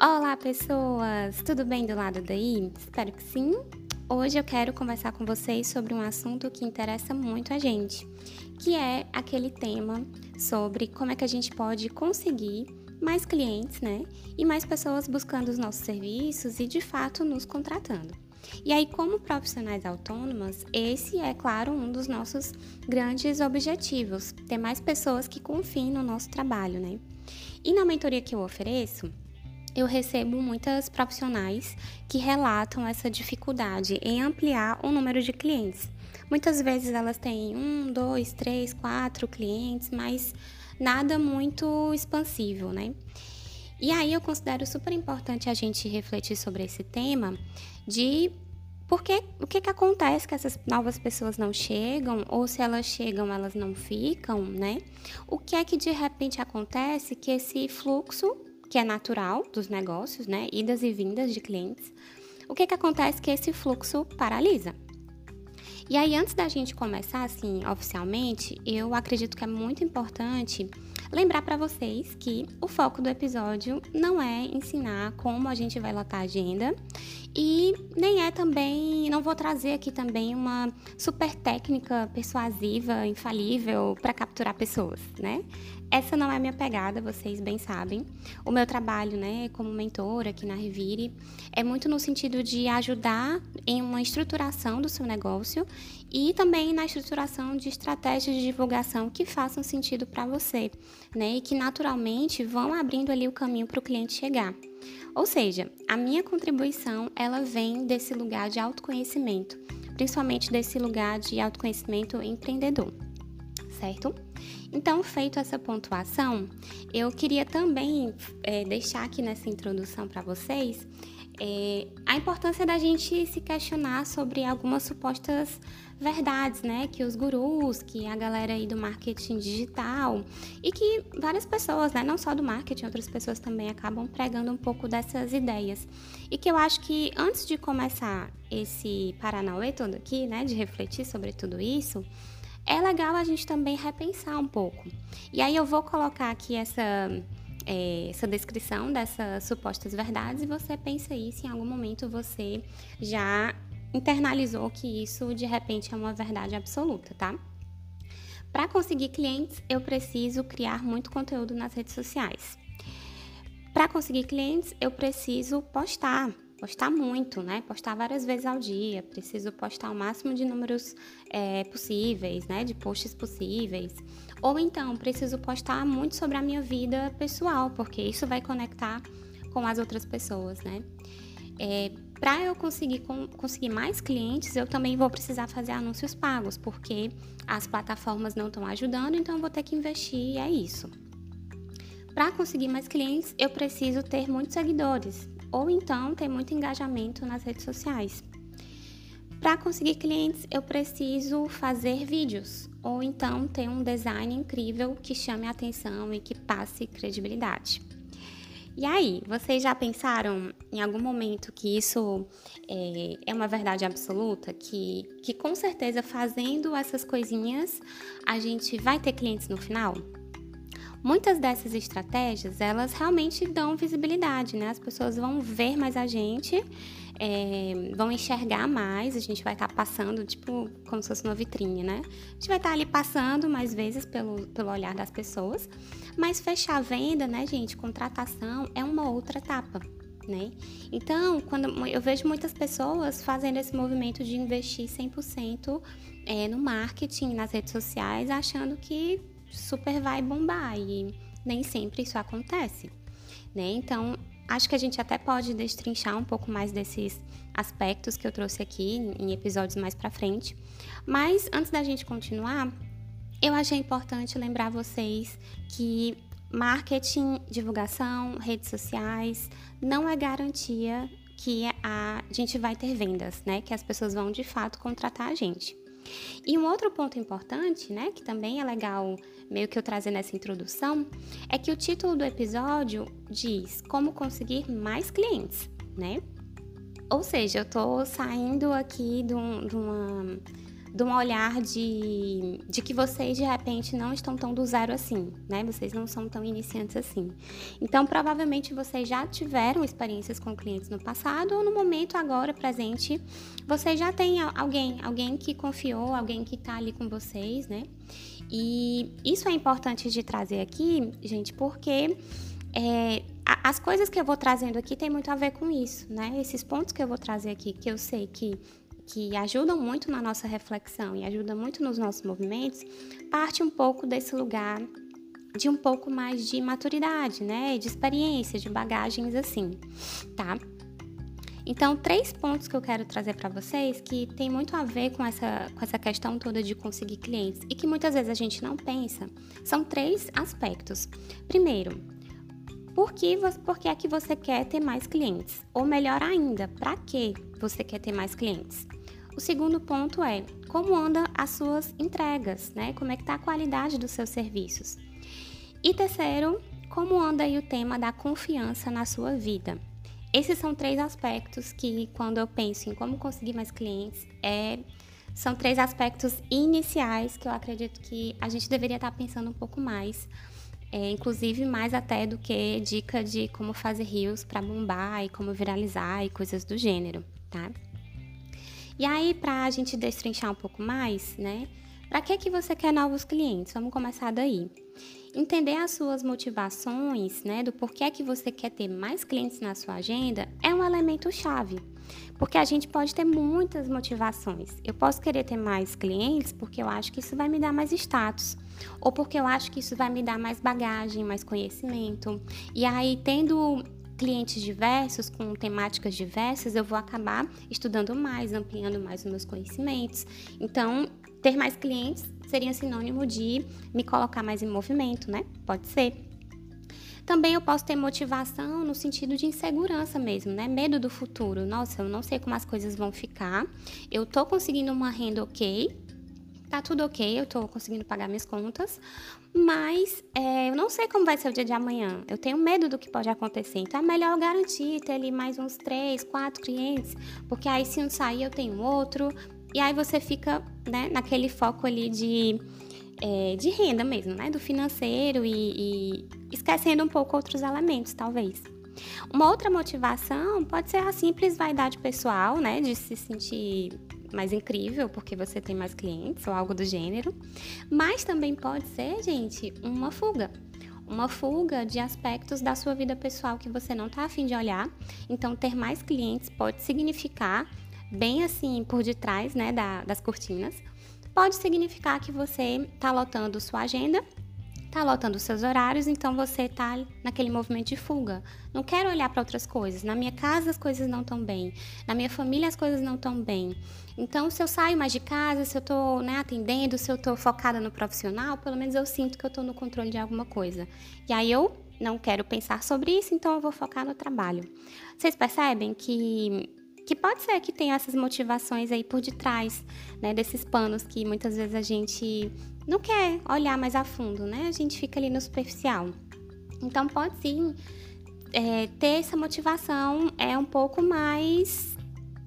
Olá, pessoas! Tudo bem do lado daí? Espero que sim. Hoje eu quero conversar com vocês sobre um assunto que interessa muito a gente, que é aquele tema sobre como é que a gente pode conseguir mais clientes, né? E mais pessoas buscando os nossos serviços e de fato nos contratando. E aí, como profissionais autônomas, esse é, claro, um dos nossos grandes objetivos: ter mais pessoas que confiem no nosso trabalho, né? E na mentoria que eu ofereço, eu recebo muitas profissionais que relatam essa dificuldade em ampliar o número de clientes. Muitas vezes elas têm um, dois, três, quatro clientes, mas nada muito expansivo, né? E aí eu considero super importante a gente refletir sobre esse tema de porque o que, que acontece que essas novas pessoas não chegam, ou se elas chegam, elas não ficam, né? O que é que de repente acontece que esse fluxo que é natural dos negócios, né? Idas e vindas de clientes. O que, que acontece que esse fluxo paralisa? E aí, antes da gente começar assim oficialmente, eu acredito que é muito importante lembrar para vocês que o foco do episódio não é ensinar como a gente vai lotar a agenda e nem é também, não vou trazer aqui também uma super técnica persuasiva, infalível para capturar pessoas, né? Essa não é a minha pegada, vocês bem sabem. O meu trabalho, né, como mentora aqui na Revire, é muito no sentido de ajudar em uma estruturação do seu negócio e também na estruturação de estratégias de divulgação que façam sentido para você, né, e que naturalmente vão abrindo ali o caminho para o cliente chegar. Ou seja, a minha contribuição ela vem desse lugar de autoconhecimento, principalmente desse lugar de autoconhecimento empreendedor, certo? Então, feito essa pontuação, eu queria também é, deixar aqui nessa introdução para vocês é, a importância da gente se questionar sobre algumas supostas verdades, né? Que os gurus, que a galera aí do marketing digital e que várias pessoas, né? Não só do marketing, outras pessoas também acabam pregando um pouco dessas ideias. E que eu acho que antes de começar esse Paranauê todo aqui, né? De refletir sobre tudo isso, é legal a gente também repensar um pouco. E aí eu vou colocar aqui essa é, essa descrição dessas supostas verdades e você pensa se em algum momento você já internalizou que isso de repente é uma verdade absoluta, tá? Para conseguir clientes, eu preciso criar muito conteúdo nas redes sociais. Para conseguir clientes, eu preciso postar, postar muito, né? Postar várias vezes ao dia. Preciso postar o máximo de números é, possíveis, né? De posts possíveis. Ou então, preciso postar muito sobre a minha vida pessoal, porque isso vai conectar com as outras pessoas, né? É, para eu conseguir, com, conseguir mais clientes, eu também vou precisar fazer anúncios pagos, porque as plataformas não estão ajudando, então eu vou ter que investir e é isso. Para conseguir mais clientes, eu preciso ter muitos seguidores ou então ter muito engajamento nas redes sociais. Para conseguir clientes, eu preciso fazer vídeos ou então ter um design incrível que chame a atenção e que passe credibilidade. E aí, vocês já pensaram em algum momento que isso é, é, uma verdade absoluta? Que, que com certeza fazendo essas coisinhas a gente vai ter clientes no final? Muitas dessas estratégias, elas realmente dão visibilidade, né? As pessoas vão ver mais a gente, é, vão enxergar mais, a gente vai estar tá passando, tipo, como se fosse uma vitrine, né? A gente vai estar tá ali passando mais vezes pelo, pelo olhar das pessoas, mas fechar a venda, né, gente, contratação é uma outra etapa. Né? Então, quando eu vejo muitas pessoas fazendo esse movimento de investir 100% é, no marketing, nas redes sociais, achando que super vai bombar e nem sempre isso acontece, né? Então, acho que a gente até pode destrinchar um pouco mais desses aspectos que eu trouxe aqui em episódios mais para frente. Mas antes da gente continuar, eu achei importante lembrar vocês que marketing, divulgação, redes sociais não é garantia que a gente vai ter vendas, né? Que as pessoas vão de fato contratar a gente. E um outro ponto importante, né, que também é legal meio que eu trazer nessa introdução, é que o título do episódio diz como conseguir mais clientes, né? Ou seja, eu tô saindo aqui de, um, de uma de um olhar de, de que vocês de repente não estão tão do zero assim, né? Vocês não são tão iniciantes assim. Então, provavelmente vocês já tiveram experiências com clientes no passado ou no momento agora presente, vocês já têm alguém, alguém que confiou, alguém que está ali com vocês, né? E isso é importante de trazer aqui, gente, porque é, as coisas que eu vou trazendo aqui tem muito a ver com isso, né? Esses pontos que eu vou trazer aqui, que eu sei que que ajudam muito na nossa reflexão e ajudam muito nos nossos movimentos, parte um pouco desse lugar de um pouco mais de maturidade, né? De experiência, de bagagens assim, tá? Então, três pontos que eu quero trazer para vocês que tem muito a ver com essa, com essa questão toda de conseguir clientes e que muitas vezes a gente não pensa, são três aspectos. Primeiro, por que, por que é que você quer ter mais clientes? Ou melhor ainda, para que você quer ter mais clientes? O segundo ponto é como anda as suas entregas, né? Como é que está a qualidade dos seus serviços. E terceiro, como anda aí o tema da confiança na sua vida. Esses são três aspectos que, quando eu penso em como conseguir mais clientes, é, são três aspectos iniciais que eu acredito que a gente deveria estar pensando um pouco mais. É, inclusive mais até do que dica de como fazer rios para bombar e como viralizar e coisas do gênero, tá? E aí, para a gente destrinchar um pouco mais, né? Para que, que você quer novos clientes? Vamos começar daí. Entender as suas motivações, né, do porquê que você quer ter mais clientes na sua agenda é um elemento chave. Porque a gente pode ter muitas motivações. Eu posso querer ter mais clientes porque eu acho que isso vai me dar mais status, ou porque eu acho que isso vai me dar mais bagagem, mais conhecimento. E aí, tendo clientes diversos, com temáticas diversas, eu vou acabar estudando mais, ampliando mais os meus conhecimentos. Então, ter mais clientes seria sinônimo de me colocar mais em movimento, né? Pode ser. Também eu posso ter motivação no sentido de insegurança mesmo, né? Medo do futuro. Nossa, eu não sei como as coisas vão ficar. Eu tô conseguindo uma renda ok, tá tudo ok, eu tô conseguindo pagar minhas contas, mas é, eu não sei como vai ser o dia de amanhã. Eu tenho medo do que pode acontecer. Então é melhor garantir ter ali mais uns três, quatro clientes, porque aí se um sair eu tenho outro. E aí você fica né, naquele foco ali de, é, de renda mesmo, né? Do financeiro e, e esquecendo um pouco outros elementos, talvez. Uma outra motivação pode ser a simples vaidade pessoal, né? De se sentir mais incrível porque você tem mais clientes ou algo do gênero. Mas também pode ser, gente, uma fuga. Uma fuga de aspectos da sua vida pessoal que você não está afim de olhar. Então, ter mais clientes pode significar, bem assim por detrás né, da, das cortinas, pode significar que você está lotando sua agenda tá lotando seus horários, então você tá naquele movimento de fuga. Não quero olhar para outras coisas. Na minha casa as coisas não estão bem. Na minha família as coisas não estão bem. Então, se eu saio mais de casa, se eu tô né, atendendo, se eu tô focada no profissional, pelo menos eu sinto que eu tô no controle de alguma coisa. E aí eu não quero pensar sobre isso, então eu vou focar no trabalho. Vocês percebem que que pode ser que tenha essas motivações aí por detrás, né, desses panos que muitas vezes a gente não quer olhar mais a fundo, né? A gente fica ali no superficial. Então pode sim é, ter essa motivação é um pouco mais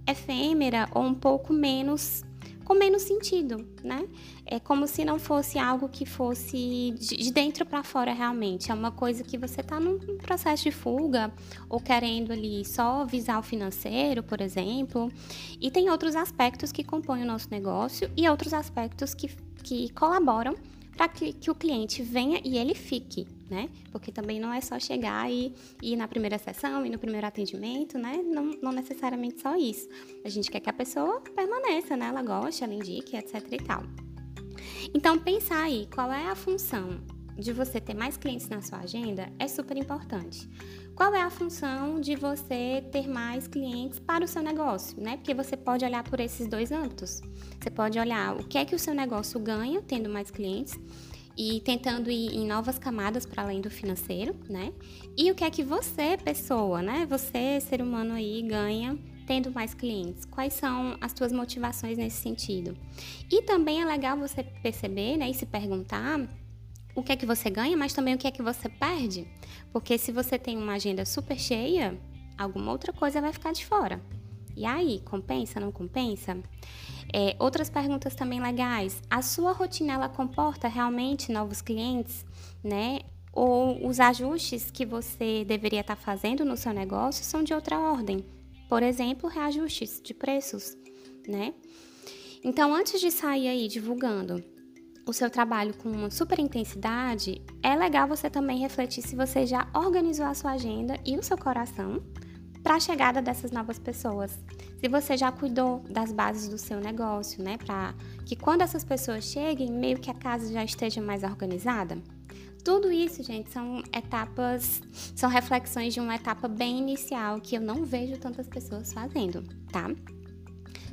efêmera ou um pouco menos com menos sentido, né? É como se não fosse algo que fosse de dentro para fora realmente. É uma coisa que você está num processo de fuga ou querendo ali só visar o financeiro, por exemplo. E tem outros aspectos que compõem o nosso negócio e outros aspectos que, que colaboram para que, que, o cliente venha e ele fique, né? Porque também não é só chegar e, ir na primeira sessão e no primeiro atendimento, né? Não, não, necessariamente só isso. A gente quer que a pessoa permaneça, né? Ela goste, ela indique, etc e tal. Então, pensar aí qual é a função de você ter mais clientes na sua agenda é super importante. Qual é a função de você ter mais clientes para o seu negócio, né? Porque você pode olhar por esses dois âmbitos. Você pode olhar o que é que o seu negócio ganha tendo mais clientes e tentando ir em novas camadas para além do financeiro, né? E o que é que você, pessoa, né? Você, ser humano aí, ganha tendo mais clientes? Quais são as suas motivações nesse sentido? E também é legal você perceber, né, e se perguntar o que é que você ganha, mas também o que é que você perde. Porque se você tem uma agenda super cheia, alguma outra coisa vai ficar de fora. E aí, compensa, não compensa? É, outras perguntas também legais. A sua rotina ela comporta realmente novos clientes, né? Ou os ajustes que você deveria estar fazendo no seu negócio são de outra ordem. Por exemplo, reajustes de preços, né? Então, antes de sair aí divulgando o seu trabalho com uma super intensidade, é legal você também refletir se você já organizou a sua agenda e o seu coração para a chegada dessas novas pessoas. Se você já cuidou das bases do seu negócio, né, para que quando essas pessoas cheguem, meio que a casa já esteja mais organizada. Tudo isso, gente, são etapas, são reflexões de uma etapa bem inicial que eu não vejo tantas pessoas fazendo, tá?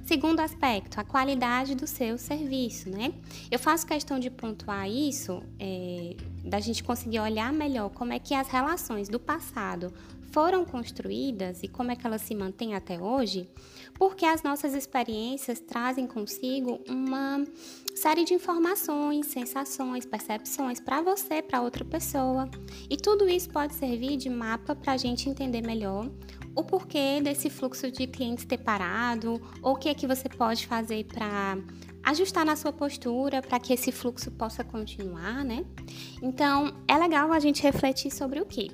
Segundo aspecto, a qualidade do seu serviço, né? Eu faço questão de pontuar isso, é, da gente conseguir olhar melhor como é que as relações do passado foram construídas e como é que elas se mantêm até hoje, porque as nossas experiências trazem consigo uma série de informações, sensações, percepções para você, para outra pessoa. E tudo isso pode servir de mapa para a gente entender melhor o porquê desse fluxo de clientes ter parado, ou o que é que você pode fazer para ajustar na sua postura para que esse fluxo possa continuar, né? Então, é legal a gente refletir sobre o que?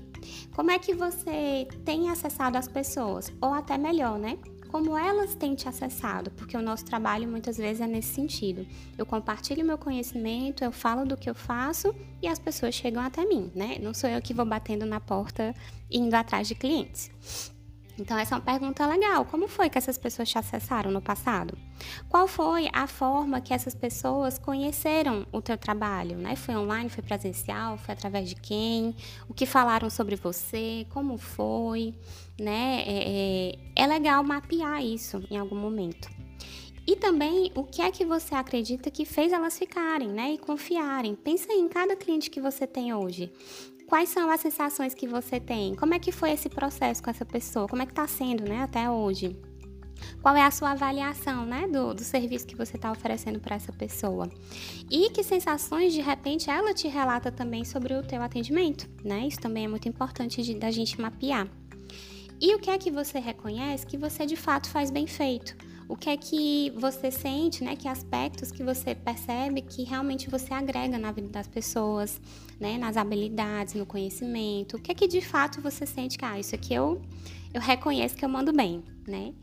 Como é que você tem acessado as pessoas? Ou até melhor, né? Como elas têm te acessado, porque o nosso trabalho muitas vezes é nesse sentido. Eu compartilho meu conhecimento, eu falo do que eu faço e as pessoas chegam até mim, né? Não sou eu que vou batendo na porta indo atrás de clientes. Então, essa é uma pergunta legal. Como foi que essas pessoas te acessaram no passado? Qual foi a forma que essas pessoas conheceram o teu trabalho? Né? Foi online, foi presencial, foi através de quem? O que falaram sobre você? Como foi? Né? É, é, é legal mapear isso em algum momento. E também o que é que você acredita que fez elas ficarem, né? E confiarem. Pensa em cada cliente que você tem hoje. Quais são as sensações que você tem? Como é que foi esse processo com essa pessoa? Como é que está sendo, né, até hoje? Qual é a sua avaliação, né, do, do serviço que você está oferecendo para essa pessoa? E que sensações, de repente, ela te relata também sobre o teu atendimento, né? Isso também é muito importante de, da gente mapear. E o que é que você reconhece que você de fato faz bem feito? O que é que você sente, né? Que aspectos que você percebe que realmente você agrega na vida das pessoas, né? Nas habilidades, no conhecimento. O que é que de fato você sente que, ah, isso aqui eu, eu reconheço que eu mando bem, né?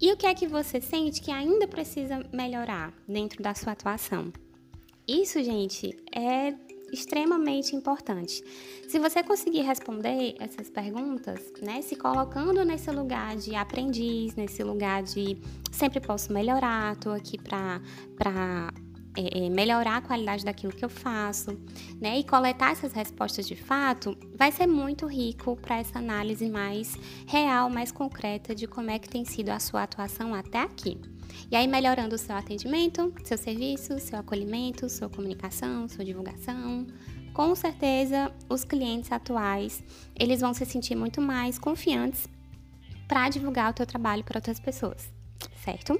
E o que é que você sente que ainda precisa melhorar dentro da sua atuação? Isso, gente, é extremamente importante. Se você conseguir responder essas perguntas, né, se colocando nesse lugar de aprendiz, nesse lugar de sempre posso melhorar, estou aqui para é, é, melhorar a qualidade daquilo que eu faço, né? E coletar essas respostas de fato vai ser muito rico para essa análise mais real, mais concreta de como é que tem sido a sua atuação até aqui. E aí, melhorando o seu atendimento, seu serviço, seu acolhimento, sua comunicação, sua divulgação, com certeza os clientes atuais eles vão se sentir muito mais confiantes para divulgar o teu trabalho para outras pessoas, certo?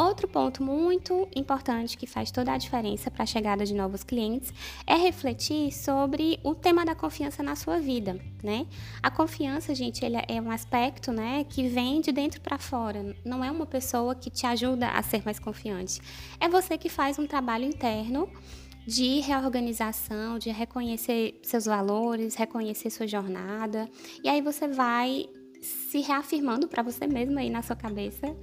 Outro ponto muito importante que faz toda a diferença para a chegada de novos clientes é refletir sobre o tema da confiança na sua vida, né? A confiança, gente, ele é um aspecto, né, que vem de dentro para fora. Não é uma pessoa que te ajuda a ser mais confiante. É você que faz um trabalho interno de reorganização, de reconhecer seus valores, reconhecer sua jornada, e aí você vai se reafirmando para você mesmo aí na sua cabeça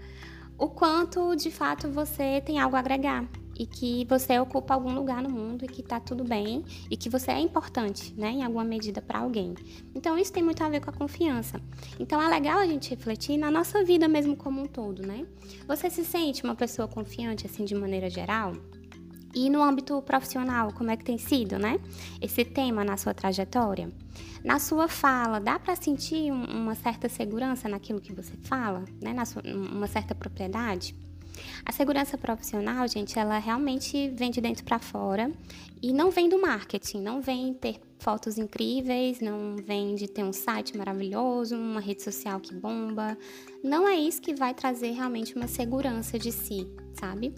o quanto de fato você tem algo a agregar e que você ocupa algum lugar no mundo e que tá tudo bem e que você é importante, né, em alguma medida para alguém. Então isso tem muito a ver com a confiança. Então é legal a gente refletir na nossa vida mesmo como um todo, né? Você se sente uma pessoa confiante assim de maneira geral? E no âmbito profissional, como é que tem sido, né? Esse tema na sua trajetória? Na sua fala, dá para sentir uma certa segurança naquilo que você fala, né? Na sua, uma certa propriedade? A segurança profissional, gente, ela realmente vem de dentro para fora e não vem do marketing, não vem ter fotos incríveis, não vem de ter um site maravilhoso, uma rede social que bomba. Não é isso que vai trazer realmente uma segurança de si, sabe?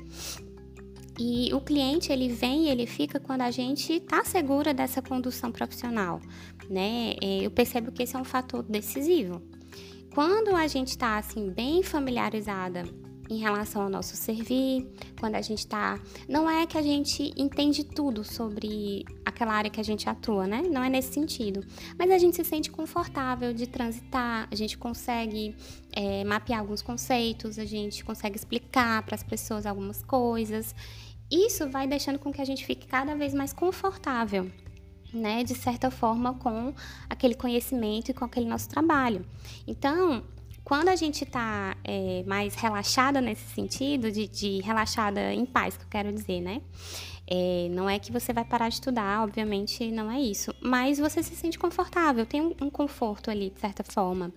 E o cliente ele vem ele fica quando a gente está segura dessa condução profissional, né? É, eu percebo que esse é um fator decisivo. Quando a gente está assim bem familiarizada em relação ao nosso servir, quando a gente tá. Não é que a gente entende tudo sobre aquela área que a gente atua, né? Não é nesse sentido. Mas a gente se sente confortável de transitar, a gente consegue é, mapear alguns conceitos, a gente consegue explicar para as pessoas algumas coisas. Isso vai deixando com que a gente fique cada vez mais confortável né, de certa forma, com aquele conhecimento e com aquele nosso trabalho. Então, quando a gente está é, mais relaxada nesse sentido, de, de, relaxada em paz, que eu quero dizer, né? É, não é que você vai parar de estudar, obviamente não é isso, mas você se sente confortável, tem um, um conforto ali, de certa forma.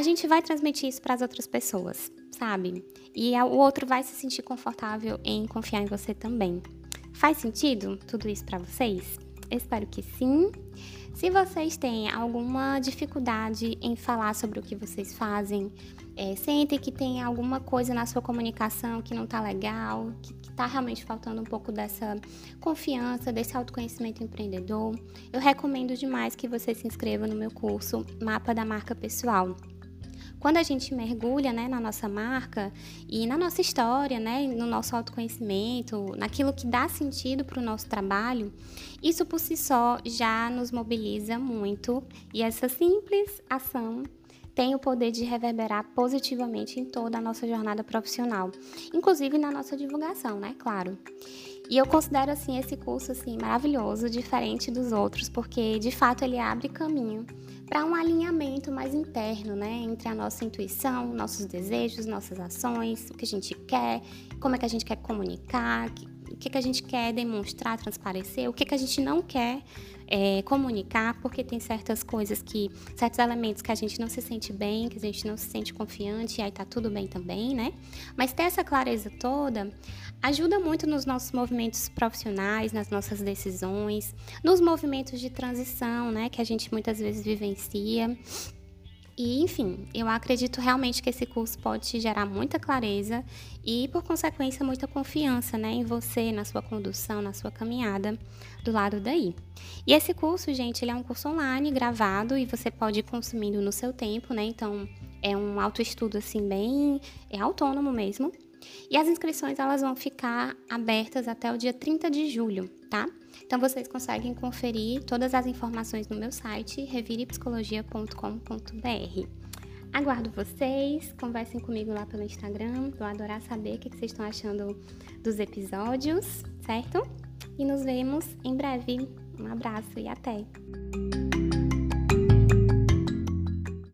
A gente vai transmitir isso para as outras pessoas, sabe? E o outro vai se sentir confortável em confiar em você também. Faz sentido tudo isso para vocês? Espero que sim. Se vocês têm alguma dificuldade em falar sobre o que vocês fazem, é, sentem que tem alguma coisa na sua comunicação que não está legal, que está realmente faltando um pouco dessa confiança, desse autoconhecimento empreendedor, eu recomendo demais que vocês se inscrevam no meu curso Mapa da Marca Pessoal. Quando a gente mergulha né, na nossa marca e na nossa história, né, no nosso autoconhecimento, naquilo que dá sentido para o nosso trabalho, isso por si só já nos mobiliza muito e essa simples ação tem o poder de reverberar positivamente em toda a nossa jornada profissional, inclusive na nossa divulgação, né? Claro. E eu considero assim esse curso assim maravilhoso, diferente dos outros, porque de fato ele abre caminho para um alinhamento mais interno, né, entre a nossa intuição, nossos desejos, nossas ações, o que a gente quer, como é que a gente quer comunicar, o que, que a gente quer demonstrar, transparecer, o que, que a gente não quer é, comunicar, porque tem certas coisas que, certos elementos que a gente não se sente bem, que a gente não se sente confiante, e aí tá tudo bem também, né? Mas ter essa clareza toda ajuda muito nos nossos movimentos profissionais, nas nossas decisões, nos movimentos de transição, né, que a gente muitas vezes vivencia. E, enfim, eu acredito realmente que esse curso pode te gerar muita clareza e, por consequência, muita confiança né, em você, na sua condução, na sua caminhada do lado daí. E esse curso, gente, ele é um curso online gravado e você pode ir consumindo no seu tempo, né? Então, é um autoestudo, assim, bem é autônomo mesmo. E as inscrições elas vão ficar abertas até o dia 30 de julho, tá? Então vocês conseguem conferir todas as informações no meu site revirepsicologia.com.br. Aguardo vocês, conversem comigo lá pelo Instagram, vou adorar saber o que vocês estão achando dos episódios, certo? E nos vemos em breve. Um abraço e até!